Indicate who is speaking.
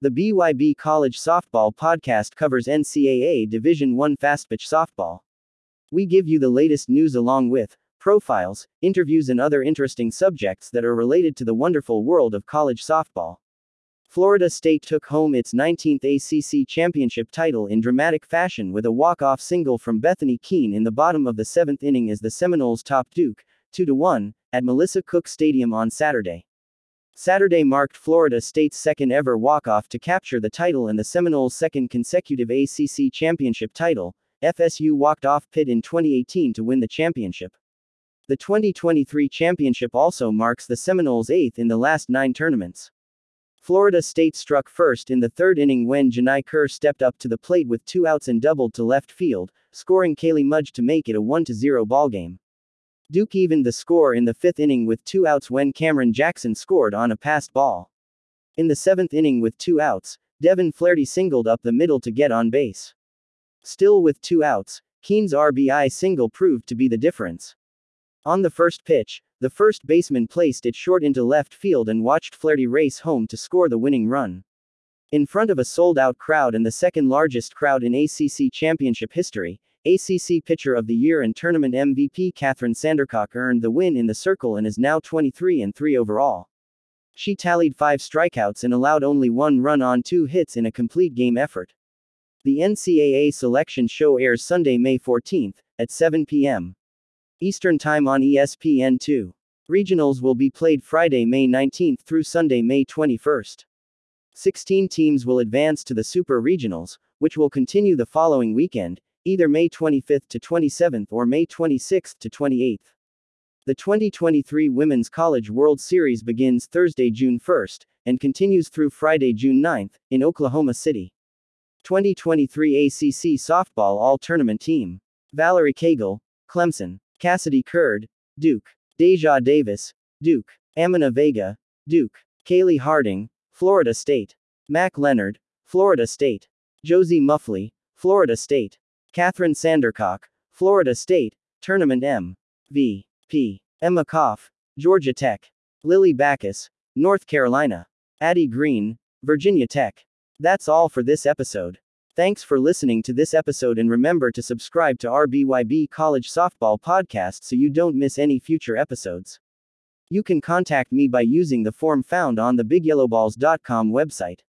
Speaker 1: The BYB College Softball podcast covers NCAA Division I fastpitch softball. We give you the latest news along with profiles, interviews, and other interesting subjects that are related to the wonderful world of college softball. Florida State took home its 19th ACC championship title in dramatic fashion with a walk-off single from Bethany Keene in the bottom of the seventh inning as the Seminoles topped Duke, 2-1, at Melissa Cook Stadium on Saturday. Saturday marked Florida State's second ever walk-off to capture the title and the Seminoles' second consecutive ACC championship title. FSU walked off Pitt in 2018 to win the championship. The 2023 championship also marks the Seminoles' eighth in the last nine tournaments. Florida State struck first in the third inning when Jahni Kerr stepped up to the plate with two outs and doubled to left field, scoring Kaylee Mudge to make it a 1-0 ballgame. Duke evened the score in the fifth inning with two outs when Cameron Jackson scored on a passed ball. In the seventh inning with two outs, Devyn Flaherty singled up the middle to get on base. Still with two outs, Keene's RBI single proved to be the difference. On the first pitch, the first baseman placed it short into left field and watched Flaherty race home to score the winning run. In front of a sold out crowd and the second largest crowd in ACC championship history, ACC Pitcher of the Year and Tournament MVP Kathryn Sandercock earned the win in the circle and is now 23 and 3 overall. She tallied 5 strikeouts and allowed only one run on 2 hits in a complete game effort. The NCAA selection show airs Sunday, May 14th, at 7 p.m. Eastern Time on ESPN2. Regionals will be played Friday, May 19th through Sunday, May 21st. 16 teams will advance to the Super Regionals, which will continue the following weekend, either May 25th to 27th or May 26th to 28th. The 2023 Women's College World Series begins Thursday, June 1st, and continues through Friday, June 9th, in Oklahoma City. 2023 ACC Softball All Tournament Team Valerie Cagle, Clemson, Cassidy Curd, Duke, Deja Davis, Duke, Amina Vega, Duke, Kaylee Harding, Florida State, Mac Leonard, Florida State, Josie Muffley, Florida State, Kathryn Sandercock, Florida State, Tournament M. V. P. Emma Koff, Georgia Tech. Lily Backus, North Carolina. Addie Green, Virginia Tech. That's all for this episode. Thanks for listening to this episode and remember to subscribe to RBYB College Softball Podcast so you don't miss any future episodes. You can contact me by using the form found on the BigYellowBalls.com website.